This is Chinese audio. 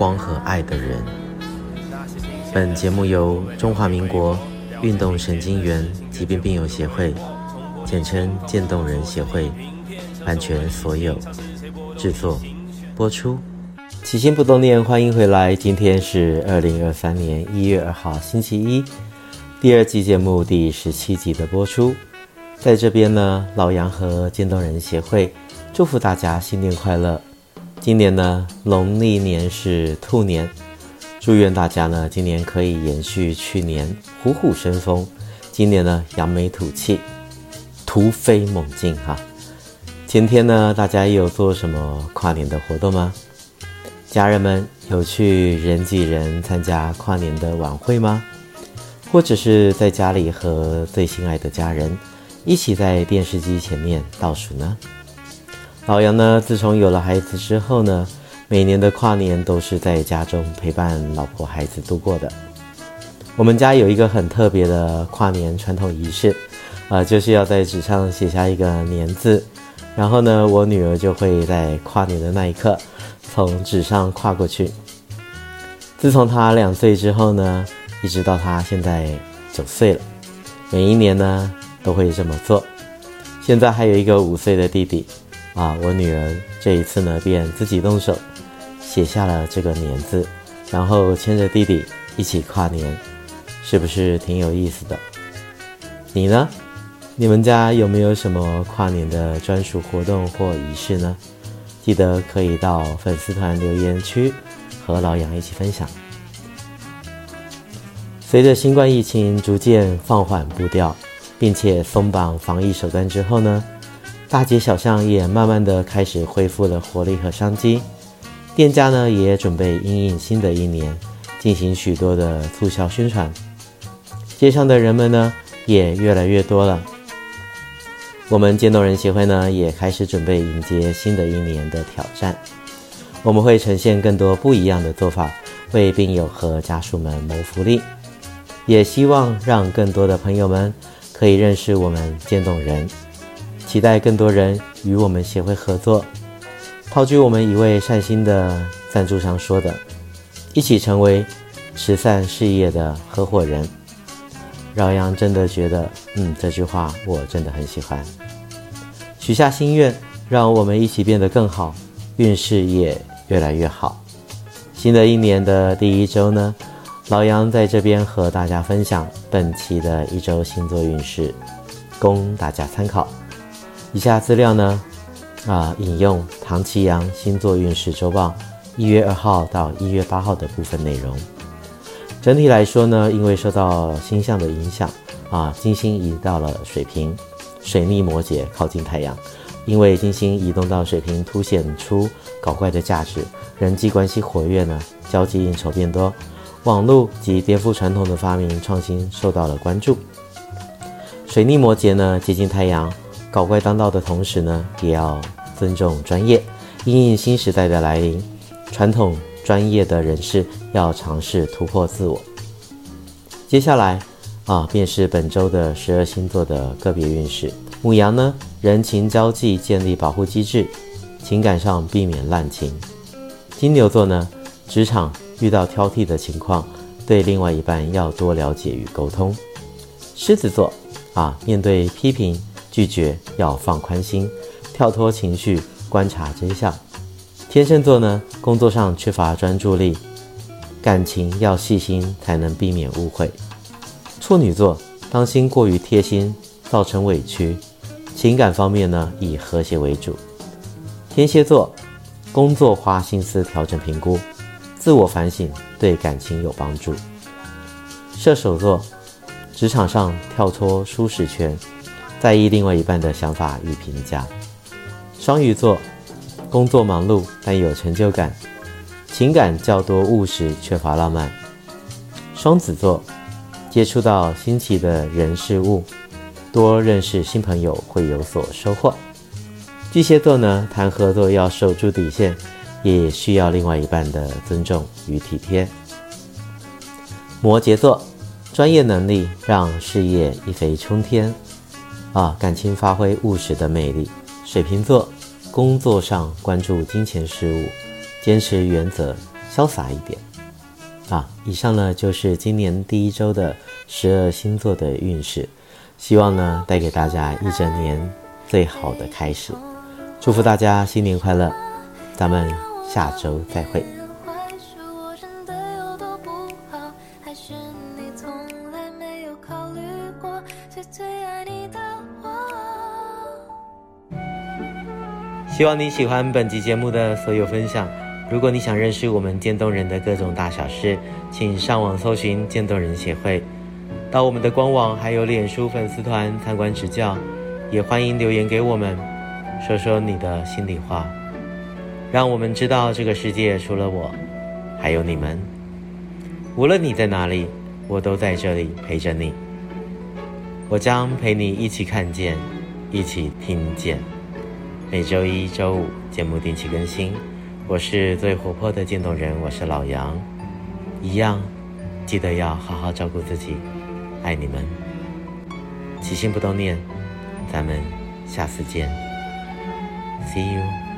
光和爱的人。本节目由中华民国运动神经元疾病病友协会，简称渐冻人协会，版权所有，制作播出。起心不冻念，欢迎回来。今天是二零二三年一月二号，星期一，第二季节目第十七集的播出。在这边呢，老杨和渐冻人协会祝福大家新年快乐。今年呢，农历年是兔年，祝愿大家呢，今年可以延续去年虎虎生风，今年呢扬眉吐气，突飞猛进哈。前天呢，大家有做什么跨年的活动吗？家人们有去人挤人参加跨年的晚会吗？或者是在家里和最心爱的家人一起在电视机前面倒数呢？老杨呢，自从有了孩子之后呢，每年的跨年都是在家中陪伴老婆孩子度过的。我们家有一个很特别的跨年传统仪式，啊、呃，就是要在纸上写下一个年字，然后呢，我女儿就会在跨年的那一刻从纸上跨过去。自从她两岁之后呢，一直到她现在九岁了，每一年呢都会这么做。现在还有一个五岁的弟弟。啊，我女儿这一次呢，便自己动手写下了这个年字，然后牵着弟弟一起跨年，是不是挺有意思的？你呢？你们家有没有什么跨年的专属活动或仪式呢？记得可以到粉丝团留言区和老杨一起分享。随着新冠疫情逐渐放缓步调，并且松绑防疫手段之后呢，大街小巷也慢慢的开始恢复了活力和商机，店家呢也准备因应新的一年，进行许多的促销宣传，街上的人们呢也越来越多了。我们渐冻人协会呢也开始准备迎接新的一年的挑战，我们会呈现更多不一样的做法，为病友和家属们谋福利，也希望让更多的朋友们可以认识我们渐冻人。期待更多人与我们协会合作。套句我们一位善心的赞助商说的：“一起成为慈善事业的合伙人。”老杨真的觉得，嗯，这句话我真的很喜欢。许下心愿，让我们一起变得更好，运势也越来越好。新的一年的第一周呢，老杨在这边和大家分享本期的一周星座运势，供大家参考。以下资料呢，啊，引用唐綺阳星座运势周报一月二号到一月八号的部分内容。整体来说呢，因为受到星象的影响，啊，金星移到了水瓶，水逆摩羯靠近太阳。因为金星移动到水瓶，凸显出搞怪的价值，人际关系活跃呢，交际应酬变多，网络及颠覆传统的发明创新受到了关注。水逆摩羯呢，接近太阳。搞怪当道的同时呢，也要尊重专业。因应新时代的来临，传统专业的人士要尝试突破自我。接下来啊，便是本周的十二星座的个别运势。母羊呢，人情交际建立保护机制，情感上避免滥情。金牛座呢，职场遇到挑剔的情况，对另外一半要多了解与沟通。狮子座啊，面对批评。拒绝要放宽心，跳脱情绪，观察真相。天秤座呢，工作上缺乏专注力，感情要细心才能避免误会。处女座，当心过于贴心，造成委屈。情感方面呢，以和谐为主。天蝎座，工作花心思调整评估，自我反省对感情有帮助。射手座，职场上跳脱舒适圈。在意另外一半的想法与评价。双鱼座，工作忙碌但有成就感，情感较多务实，缺乏浪漫。双子座，接触到新奇的人事物，多认识新朋友会有所收获。巨蟹座呢，谈合作要守住底线，也需要另外一半的尊重与体贴。摩羯座，专业能力让事业一飞冲天，啊，感情发挥务实的魅力。水瓶座，工作上关注金钱事务，坚持原则，潇洒一点。啊，以上呢就是今年第一周的十二星座的运势，希望呢带给大家一整年最好的开始。祝福大家新年快乐，咱们下周再会。最爱你的希望你喜欢本集节目的所有分享。如果你想认识我们渐冻人的各种大小事，请上网搜寻渐冻人协会，到我们的官网还有脸书粉丝团参观指教，也欢迎留言给我们。说说你的心里话，让我们知道这个世界除了我，还有你们。无论你在哪里，我都在这里陪着你。我将陪你一起看见，一起听见。每周一、周五节目定期更新。我是最活泼的渐冻人，我是老杨。一样，记得要好好照顾自己，爱你们。起心动念，咱们下次见。See you.